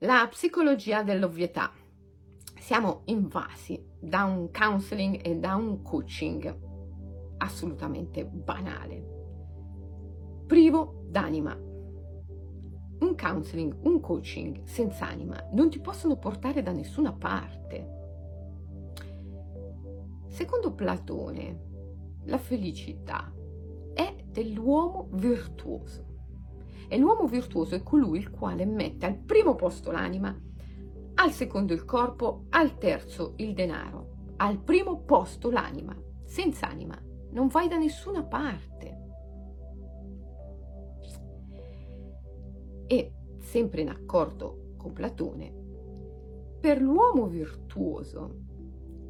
La psicologia dell'ovvietà. Siamo invasi da un counseling e da un coaching assolutamente banale, privo d'anima. Un counseling, un coaching senza anima non ti possono portare da nessuna parte. Secondo Platone, la felicità è dell'uomo virtuoso. E l'uomo virtuoso è colui il quale mette al primo posto l'anima, al secondo il corpo, al terzo il denaro. Al primo posto l'anima. Senza anima non vai da nessuna parte. E, sempre in accordo con Platone, per l'uomo virtuoso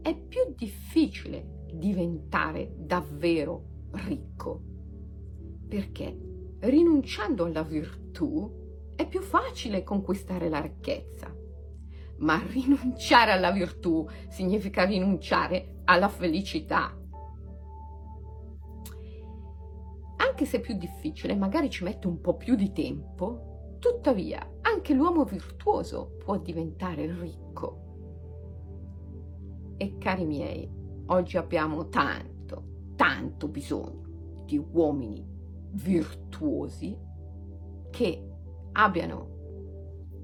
è più difficile diventare davvero ricco, perché rinunciando alla virtù è più facile conquistare la ricchezza. Ma rinunciare alla virtù significa rinunciare alla felicità. Anche se è più difficile, magari ci mette un po' più di tempo, tuttavia anche l'uomo virtuoso può diventare ricco. E cari miei, oggi abbiamo tanto, tanto bisogno di uomini virtuosi che abbiano,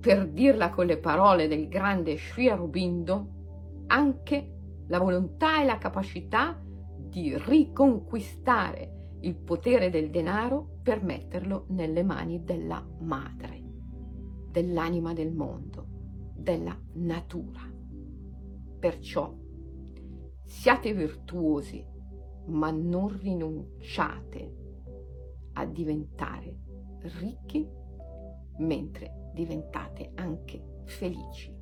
per dirla con le parole del grande Sri Aurobindo, anche la volontà e la capacità di riconquistare il potere del denaro per metterlo nelle mani della madre, dell'anima del mondo, della natura. Perciò siate virtuosi, ma non rinunciate a diventare ricchi mentre diventate anche felici.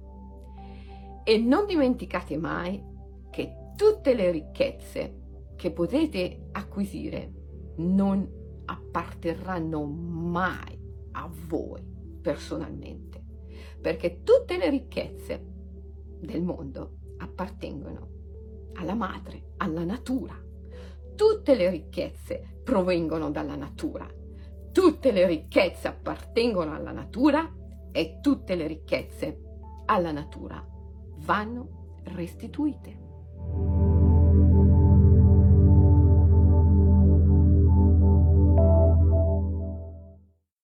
E non dimenticate mai che tutte le ricchezze che potete acquisire non apparterranno mai a voi personalmente, perché tutte le ricchezze del mondo appartengono alla madre, alla natura. Tutte le ricchezze provengono dalla natura. Tutte le ricchezze appartengono alla natura e tutte le ricchezze alla natura vanno restituite.